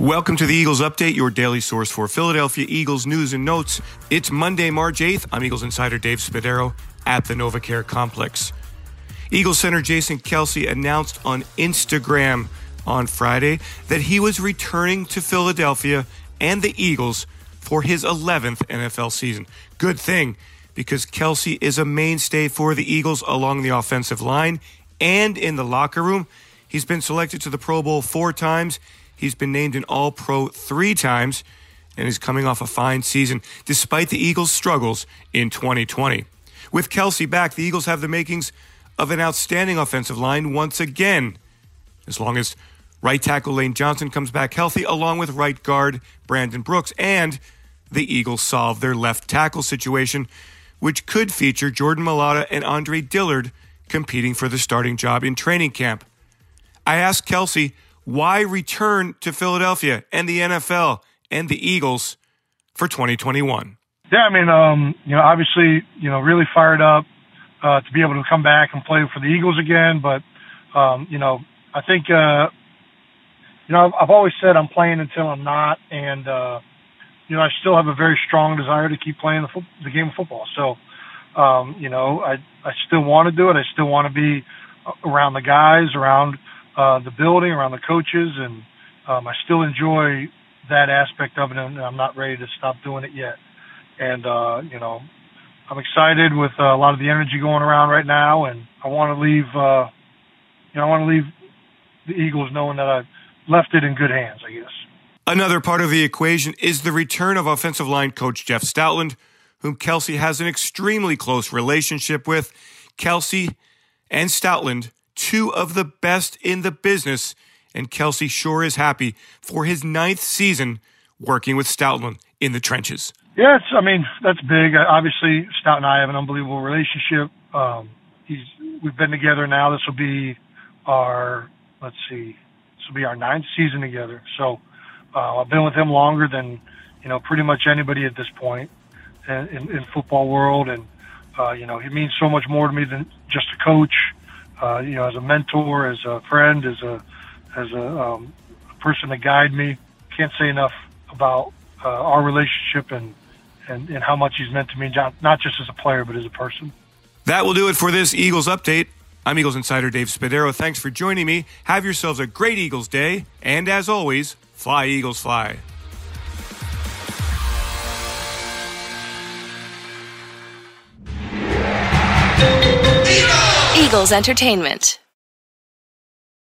Welcome to the Eagles Update, your daily source for Philadelphia Eagles news and notes. It's Monday, March 8th. I'm Eagles insider Dave Spadaro at the NovaCare Complex. Eagles center Jason Kelce announced on Instagram on Friday that he was returning to Philadelphia and the Eagles for his 11th NFL season. Good thing, because Kelce is a mainstay for the Eagles along the offensive line and in the locker room. He's been selected to the Pro Bowl four times. He's been named an All Pro three times and is coming off a fine season despite the Eagles' struggles in 2020. With Kelce back, the Eagles have the makings of an outstanding offensive line once again, as long as right tackle Lane Johnson comes back healthy, along with right guard Brandon Brooks, and the Eagles solve their left tackle situation, which could feature Jordan Mailata and Andre Dillard competing for the starting job in training camp. I asked Kelce why return to Philadelphia and the NFL and the Eagles for 2021. Yeah, I mean, um, you know, obviously, you know, really fired up uh, to be able to come back and play for the Eagles again. But, um, you know, I think, uh, you know, I've, I've always said I'm playing until I'm not, and uh, you know, I still have a very strong desire to keep playing the, fo- the game of football. So, um, you know, I I still want to do it. I still want to be around the guys, around uh, the building, around the coaches, and um, I still enjoy that aspect of it, and I'm not ready to stop doing it yet. And uh, you know, I'm excited with uh, a lot of the energy going around right now, and I want to leave. Uh, you know, I want to leave the Eagles knowing that I've left it in good hands. I guess. Another part of the equation is the return of offensive line coach Jeff Stoutland, whom Kelce has an extremely close relationship with. Kelce and Stoutland, two of the best in the business, and Kelce sure is happy for his ninth season working with Stoutland in the trenches. It's, I mean that's big. Obviously, Stout and I have an unbelievable relationship. Um, he's we've been together now. This will be our let's see, this will be our ninth season together. So uh, I've been with him longer than you know pretty much anybody at this point in, in, in football world, and uh, you know he means so much more to me than just a coach. Uh, you know, as a mentor, as a friend, as a as a, um, person to guide me. Can't say enough about uh, our relationship and, and and how much he's meant to me, not just as a player but as a person. That will do it for this Eagles update. I'm Eagles insider Dave Spadaro. Thanks for joining me. Have yourselves a great Eagles day, and as always, fly Eagles fly. Entertainment.